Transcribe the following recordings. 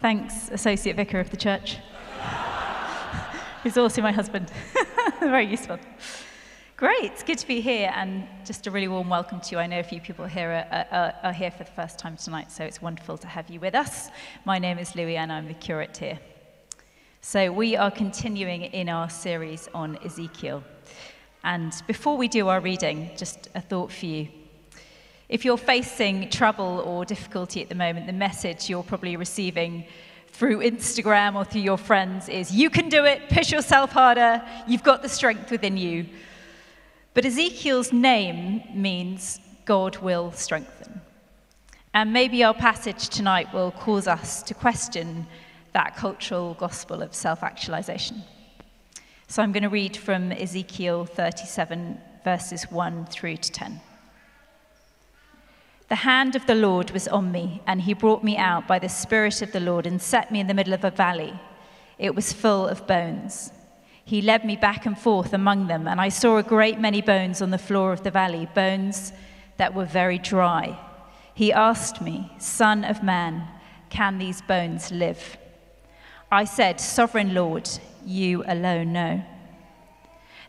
Thanks, Associate Vicar of the Church. He's also my husband. Very useful. Great, it's good to be here and just a really warm welcome to you. I know a few people here are, are, are, here for the first time tonight, so it's wonderful to have you with us. My name is Louis and I'm the curate here. So, we are continuing in our series on Ezekiel. And before we do our reading, just a thought for you. If you're facing trouble or difficulty at the moment, the message you're probably receiving through Instagram or through your friends is you can do it, push yourself harder, you've got the strength within you. But Ezekiel's name means God will strengthen. And maybe our passage tonight will cause us to question that cultural gospel of self actualization. So I'm going to read from Ezekiel 37, verses 1 through to 10. The hand of the Lord was on me, and he brought me out by the Spirit of the Lord and set me in the middle of a valley. It was full of bones. He led me back and forth among them, and I saw a great many bones on the floor of the valley, bones that were very dry. He asked me, Son of man, can these bones live? I said, Sovereign Lord, you alone know.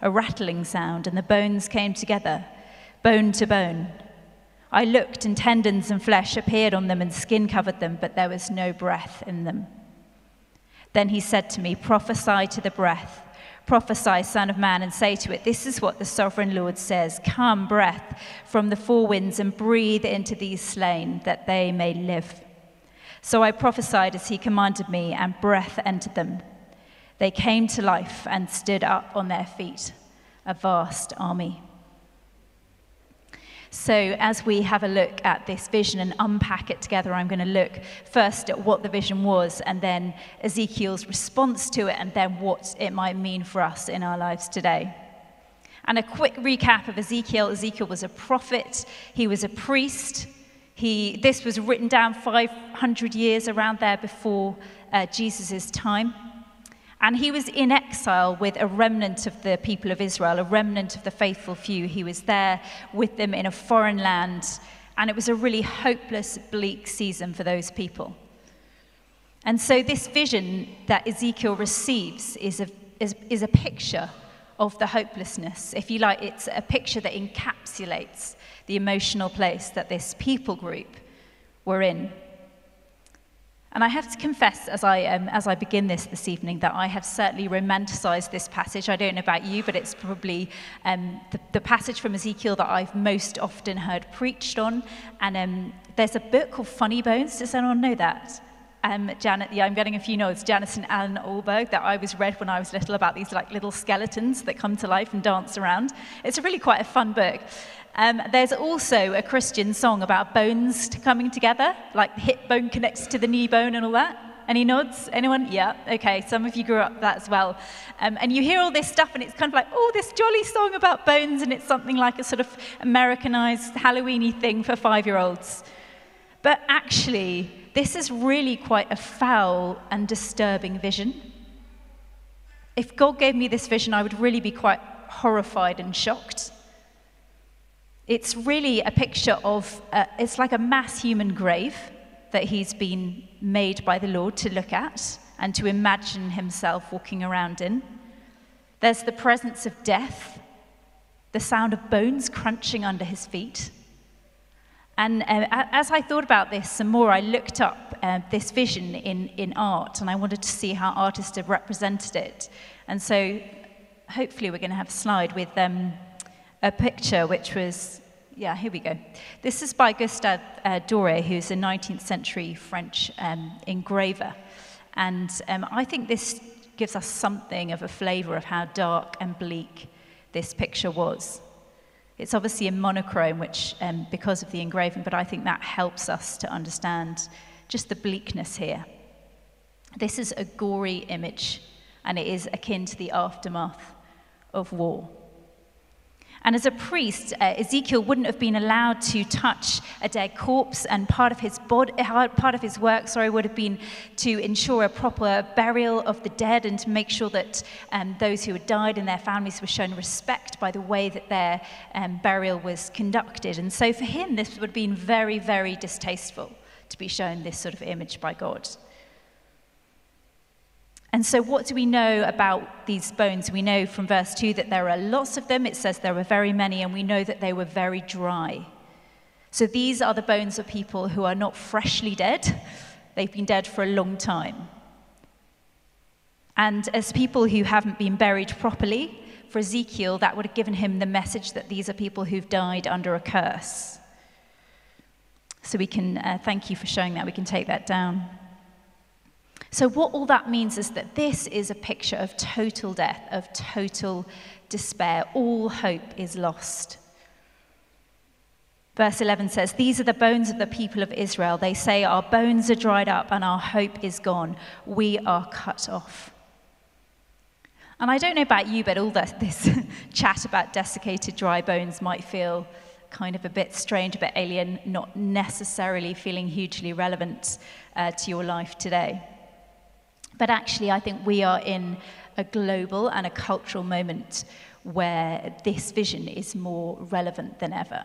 a rattling sound, and the bones came together, bone to bone. I looked, and tendons and flesh appeared on them, and skin covered them, but there was no breath in them. Then he said to me, Prophesy to the breath. Prophesy, Son of Man, and say to it, This is what the sovereign Lord says Come, breath from the four winds, and breathe into these slain, that they may live. So I prophesied as he commanded me, and breath entered them. They came to life and stood up on their feet, a vast army. So, as we have a look at this vision and unpack it together, I'm going to look first at what the vision was, and then Ezekiel's response to it, and then what it might mean for us in our lives today. And a quick recap of Ezekiel Ezekiel was a prophet, he was a priest. He, this was written down 500 years around there before uh, Jesus' time. And he was in exile with a remnant of the people of Israel, a remnant of the faithful few. He was there with them in a foreign land, and it was a really hopeless, bleak season for those people. And so, this vision that Ezekiel receives is a, is, is a picture of the hopelessness. If you like, it's a picture that encapsulates the emotional place that this people group were in. And I have to confess, as I, um, as I begin this this evening, that I have certainly romanticized this passage. I don't know about you, but it's probably um, the, the, passage from Ezekiel that I've most often heard preached on. And um, there's a book called Funny Bones. Does anyone know that? Um, Janet, yeah, I'm getting a few notes. Janet and Allan Ahlberg that I was read when I was little about these like little skeletons that come to life and dance around. It's really quite a fun book. Um, there's also a Christian song about bones coming together, like the hip bone connects to the knee bone and all that. Any nods? Anyone? Yeah, okay, some of you grew up that as well. Um, and you hear all this stuff, and it's kind of like, oh, this jolly song about bones, and it's something like a sort of Americanized Halloweeny thing for five year olds. But actually, this is really quite a foul and disturbing vision. If God gave me this vision, I would really be quite horrified and shocked. It's really a picture of, uh, it's like a mass human grave that he's been made by the Lord to look at and to imagine himself walking around in. There's the presence of death, the sound of bones crunching under his feet. And uh, as I thought about this some more, I looked up uh, this vision in, in art and I wanted to see how artists have represented it. And so hopefully, we're going to have a slide with um, a picture which was, yeah, here we go. This is by Gustave uh, Doré, who's a 19th century French um, engraver. And um, I think this gives us something of a flavor of how dark and bleak this picture was. It's obviously in monochrome, which, um, because of the engraving, but I think that helps us to understand just the bleakness here. This is a gory image, and it is akin to the aftermath of war. And as a priest, uh, Ezekiel wouldn't have been allowed to touch a dead corpse, and part of his body, part of his work, sorry, would have been to ensure a proper burial of the dead and to make sure that um, those who had died and their families were shown respect by the way that their um, burial was conducted. And so for him, this would have been very, very distasteful to be shown this sort of image by God. And so, what do we know about these bones? We know from verse 2 that there are lots of them. It says there were very many, and we know that they were very dry. So, these are the bones of people who are not freshly dead, they've been dead for a long time. And as people who haven't been buried properly, for Ezekiel, that would have given him the message that these are people who've died under a curse. So, we can uh, thank you for showing that. We can take that down. So, what all that means is that this is a picture of total death, of total despair. All hope is lost. Verse 11 says, These are the bones of the people of Israel. They say, Our bones are dried up and our hope is gone. We are cut off. And I don't know about you, but all this, chat about desiccated dry bones might feel kind of a bit strange, a bit alien, not necessarily feeling hugely relevant uh, to your life today. But actually, I think we are in a global and a cultural moment where this vision is more relevant than ever.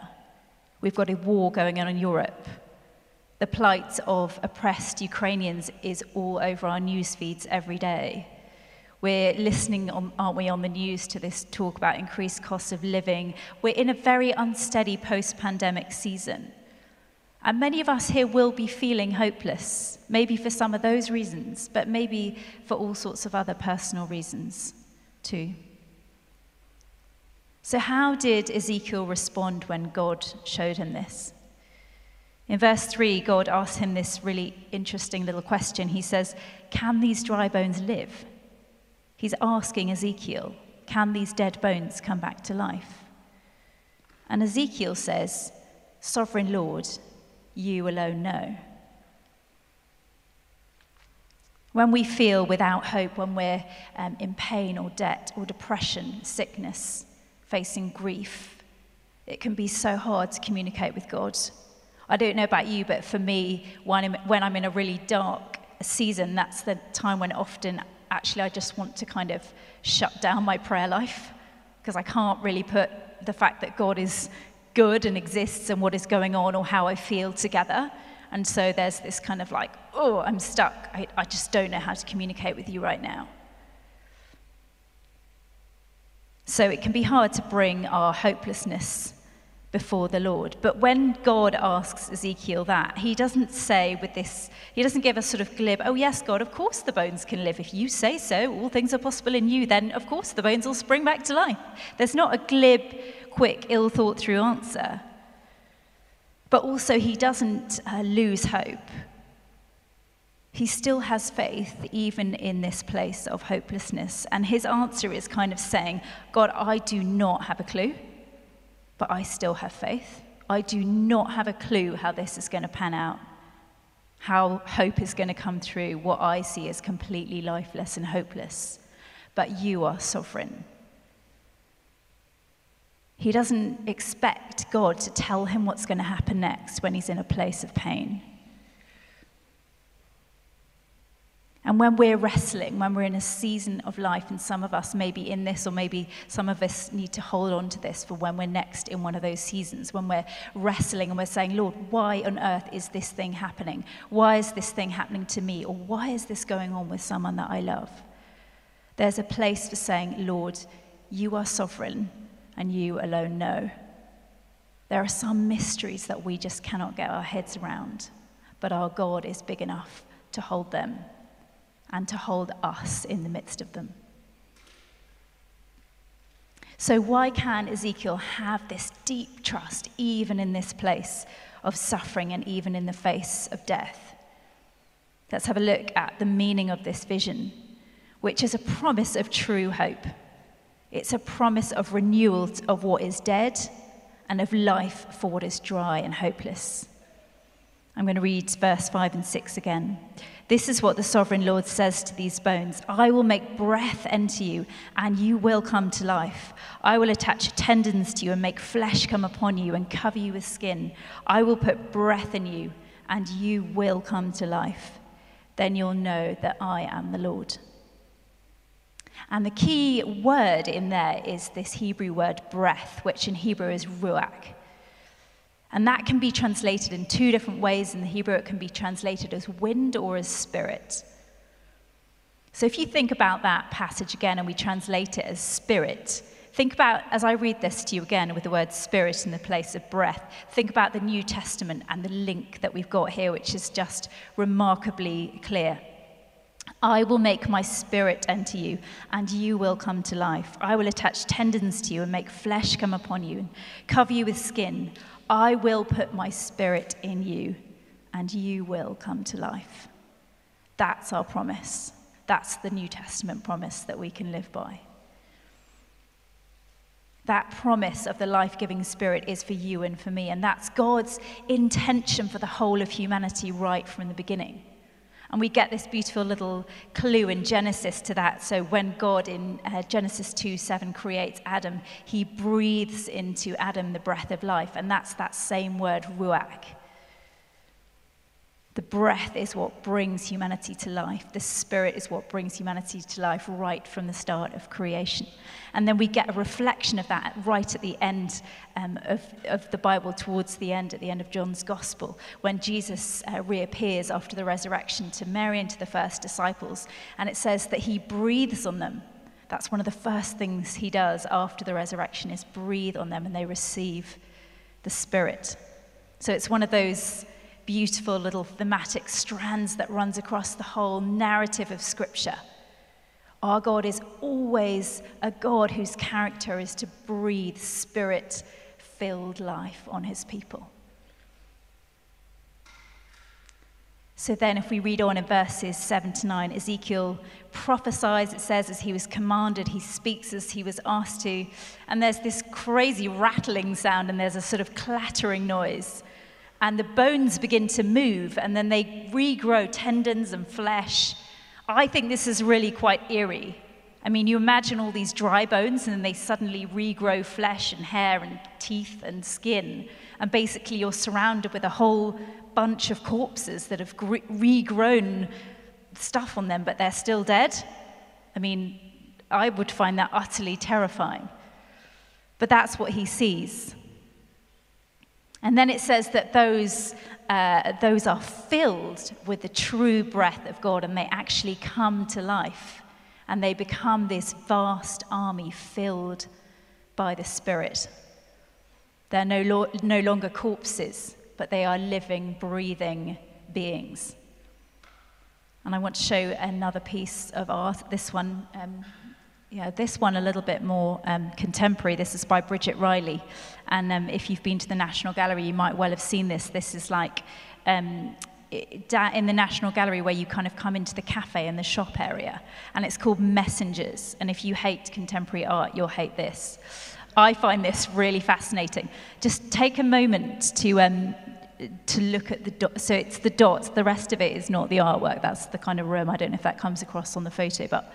We've got a war going on in Europe. The plight of oppressed Ukrainians is all over our news feeds every day. We're listening, on, aren't we, on the news to this talk about increased costs of living. We're in a very unsteady post pandemic season. And many of us here will be feeling hopeless, maybe for some of those reasons, but maybe for all sorts of other personal reasons too. So, how did Ezekiel respond when God showed him this? In verse 3, God asked him this really interesting little question. He says, Can these dry bones live? He's asking Ezekiel, Can these dead bones come back to life? And Ezekiel says, Sovereign Lord, you alone know. When we feel without hope, when we're um, in pain or debt or depression, sickness, facing grief, it can be so hard to communicate with God. I don't know about you, but for me, when I'm, when I'm in a really dark season, that's the time when often actually I just want to kind of shut down my prayer life because I can't really put the fact that God is good and exists and what is going on or how I feel together. And so there's this kind of like, oh, I'm stuck. I, I just don't know how to communicate with you right now. So it can be hard to bring our hopelessness before the Lord. But when God asks Ezekiel that, he doesn't say with this, he doesn't give a sort of glib, oh, yes, God, of course the bones can live. If you say so, all things are possible in you, then of course the bones will spring back to life. There's not a glib, quick, ill thought through answer. But also, he doesn't uh, lose hope. He still has faith, even in this place of hopelessness. And his answer is kind of saying, God, I do not have a clue, but I still have faith. I do not have a clue how this is going to pan out, how hope is going to come through, what I see as completely lifeless and hopeless. But you are sovereign. He doesn't expect God to tell him what's going to happen next when he's in a place of pain. And when we're wrestling, when we're in a season of life, and some of us may be in this, or maybe some of us need to hold on to this for when we're next in one of those seasons, when we're wrestling and we're saying, Lord, why on earth is this thing happening? Why is this thing happening to me? Or why is this going on with someone that I love? There's a place for saying, Lord, you are sovereign and you alone know. There are some mysteries that we just cannot get our heads around, but our God is big enough to hold them and to hold us in the midst of them. So, why can Ezekiel have this deep trust even in this place of suffering and even in the face of death? Let's have a look at the meaning of this vision, which is a promise of true hope. It's a promise of renewal of what is dead and of life for what is dry and hopeless. I'm going to read verse 5 and 6 again. This is what the sovereign Lord says to these bones I will make breath enter you, and you will come to life. I will attach tendons to you and make flesh come upon you and cover you with skin. I will put breath in you, and you will come to life. Then you'll know that I am the Lord. And the key word in there is this Hebrew word breath, which in Hebrew is ruach. And that can be translated in two different ways. In the Hebrew, it can be translated as wind or as spirit. So if you think about that passage again and we translate it as spirit, think about, as I read this to you again with the word spirit in the place of breath, think about the New Testament and the link that we've got here, which is just remarkably clear. I will make my spirit enter you, and you will come to life. I will attach tendons to you and make flesh come upon you, and cover you with skin. I will put my spirit in you, and you will come to life. That's our promise. That's the New Testament promise that we can live by. That promise of the life giving spirit is for you and for me, and that's God's intention for the whole of humanity right from the beginning. And we get this beautiful little clue in Genesis to that. So when God in uh, Genesis 2 7 creates Adam, he breathes into Adam the breath of life. And that's that same word, ruach. The breath is what brings humanity to life. The spirit is what brings humanity to life right from the start of creation. And then we get a reflection of that right at the end um, of, of the Bible, towards the end, at the end of John's Gospel, when Jesus uh, reappears after the resurrection to Mary and to the first disciples. And it says that he breathes on them. That's one of the first things he does after the resurrection is breathe on them and they receive the Spirit. So it's one of those beautiful little thematic strands that runs across the whole narrative of Scripture. Our God is always a God whose character is to breathe spirit filled life on his people. So then, if we read on in verses 7 to 9, Ezekiel prophesies, it says, as he was commanded, he speaks as he was asked to. And there's this crazy rattling sound, and there's a sort of clattering noise and the bones begin to move, and then they regrow tendons and flesh. I think this is really quite eerie. I mean, you imagine all these dry bones, and then they suddenly regrow flesh and hair and teeth and skin. And basically, you're surrounded with a whole bunch of corpses that have regrown stuff on them, but they're still dead. I mean, I would find that utterly terrifying. But that's what he sees. And then it says that those, uh, those are filled with the true breath of God and they actually come to life. And they become this vast army filled by the Spirit. They're no, lo- no longer corpses, but they are living, breathing beings. And I want to show another piece of art. This one um, yeah, this one a little bit more um, contemporary. This is by Bridget Riley. And um, if you've been to the National Gallery, you might well have seen this. This is like um, in the National Gallery where you kind of come into the cafe and the shop area. And it's called Messengers. And if you hate contemporary art, you'll hate this. I find this really fascinating. Just take a moment to um, to look at the dot. So it's the dots. The rest of it is not the artwork. That's the kind of room. I don't know if that comes across on the photo, but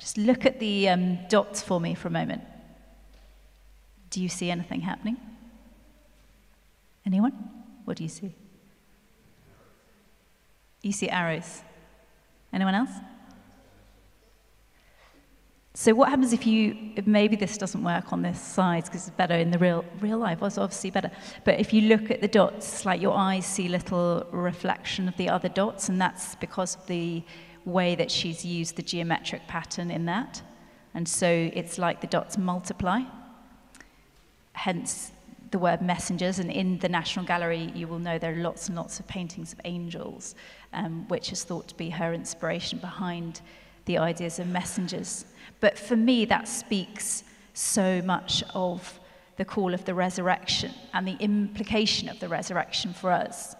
just look at the um, dots for me for a moment. Do you see anything happening? Anyone? What do you see? You see arrows. Anyone else? So what happens if you if maybe this doesn't work on this side because it's better in the real real life? It's obviously better. But if you look at the dots, like your eyes see little reflection of the other dots, and that's because of the way that she's used the geometric pattern in that. And so it's like the dots multiply, hence the word messengers. And in the National Gallery, you will know there are lots and lots of paintings of angels, um, which is thought to be her inspiration behind the ideas of messengers. But for me, that speaks so much of the call of the resurrection and the implication of the resurrection for us.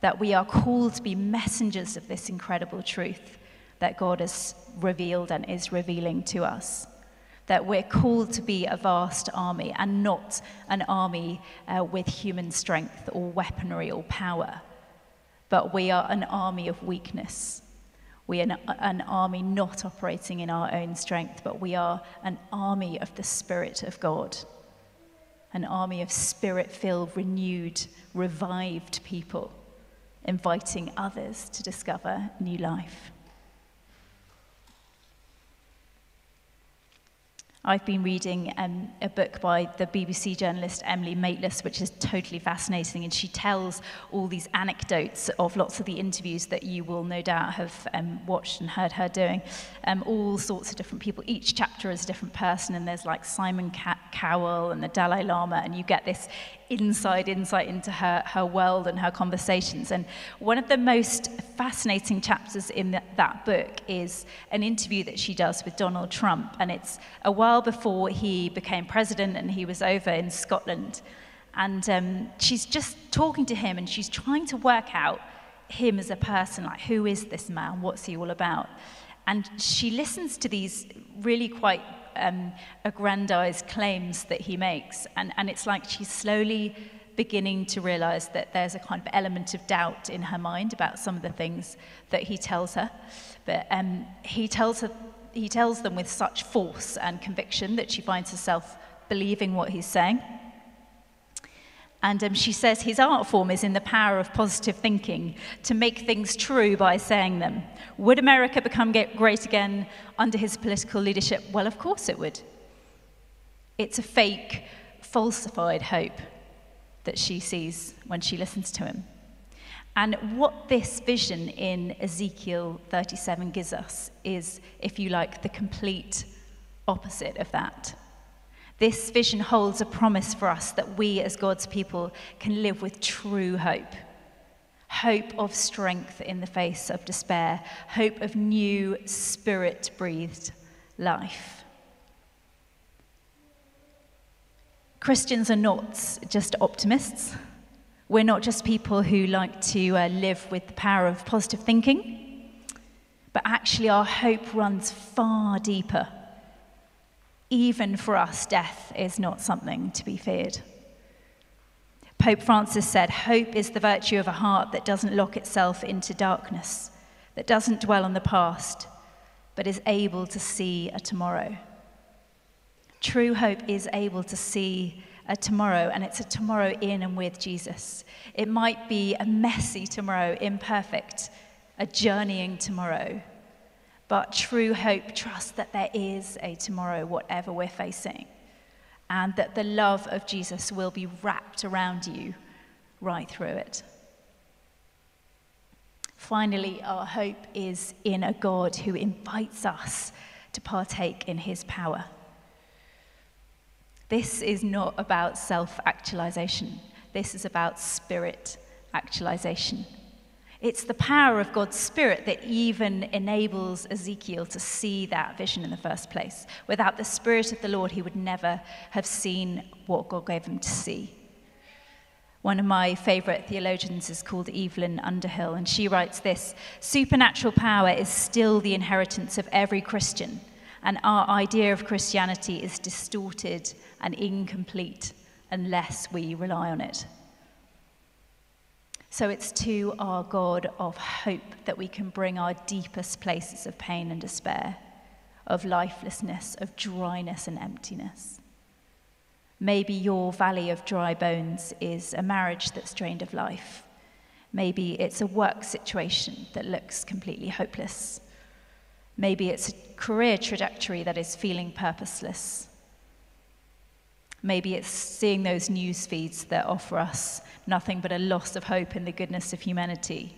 That we are called to be messengers of this incredible truth that God has revealed and is revealing to us. That we're called to be a vast army and not an army uh, with human strength or weaponry or power, but we are an army of weakness We are an army not operating in our own strength, but we are an army of the Spirit of God, an army of spirit filled, renewed, revived people, inviting others to discover new life. I've been reading um, a book by the BBC journalist Emily Maitlis, which is totally fascinating, and she tells all these anecdotes of lots of the interviews that you will no doubt have um, watched and heard her doing. Um, all sorts of different people. Each chapter is a different person, and there's like Simon Cowell and the Dalai Lama, and you get this inside insight into her, her world and her conversations. And one of the most fascinating chapters in the, that book is an interview that she does with Donald Trump. And it's a while before he became president and he was over in Scotland. And um, she's just talking to him and she's trying to work out him as a person like, who is this man? What's he all about? And she listens to these really quite um, aggrandized claims that he makes. And, and it's like she's slowly beginning to realize that there's a kind of element of doubt in her mind about some of the things that he tells her. But um, he, tells her, he tells them with such force and conviction that she finds herself believing what he's saying. And um, she says his art form is in the power of positive thinking to make things true by saying them. Would America become great again under his political leadership? Well, of course it would. It's a fake, falsified hope that she sees when she listens to him. And what this vision in Ezekiel 37 gives us is, if you like, the complete opposite of that. This vision holds a promise for us that we, as God's people, can live with true hope hope of strength in the face of despair, hope of new spirit breathed life. Christians are not just optimists. We're not just people who like to uh, live with the power of positive thinking, but actually, our hope runs far deeper even for us, death is not something to be feared. Pope Francis said, Hope is the virtue of a heart that doesn't lock itself into darkness, that doesn't dwell on the past, but is able to see a tomorrow. True hope is able to see a tomorrow, and it's a tomorrow in and with Jesus. It might be a messy tomorrow, imperfect, a journeying tomorrow, but true hope trusts that there is a tomorrow, whatever we're facing, and that the love of Jesus will be wrapped around you right through it. Finally, our hope is in a God who invites us to partake in his power. This is not about self actualization, this is about spirit actualization. It's the power of God's Spirit that even enables Ezekiel to see that vision in the first place. Without the Spirit of the Lord, he would never have seen what God gave him to see. One of my favorite theologians is called Evelyn Underhill, and she writes this Supernatural power is still the inheritance of every Christian, and our idea of Christianity is distorted and incomplete unless we rely on it. So it's to our God of hope that we can bring our deepest places of pain and despair, of lifelessness, of dryness and emptiness. Maybe your valley of dry bones is a marriage that's drained of life. Maybe it's a work situation that looks completely hopeless. Maybe it's a career trajectory that is feeling purposeless. Maybe it's seeing those news feeds that offer us nothing but a loss of hope in the goodness of humanity.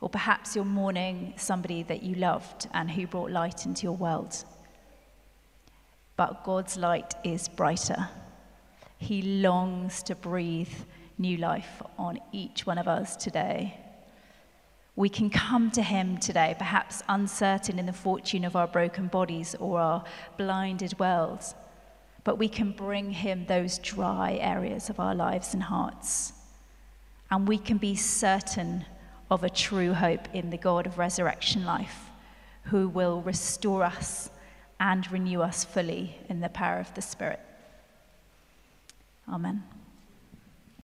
Or perhaps you're mourning somebody that you loved and who brought light into your world. But God's light is brighter. He longs to breathe new life on each one of us today. We can come to Him today, perhaps uncertain in the fortune of our broken bodies or our blinded worlds but we can bring him those dry areas of our lives and hearts. And we can be certain of a true hope in the God of resurrection life, who will restore us and renew us fully in the power of the Spirit. Amen.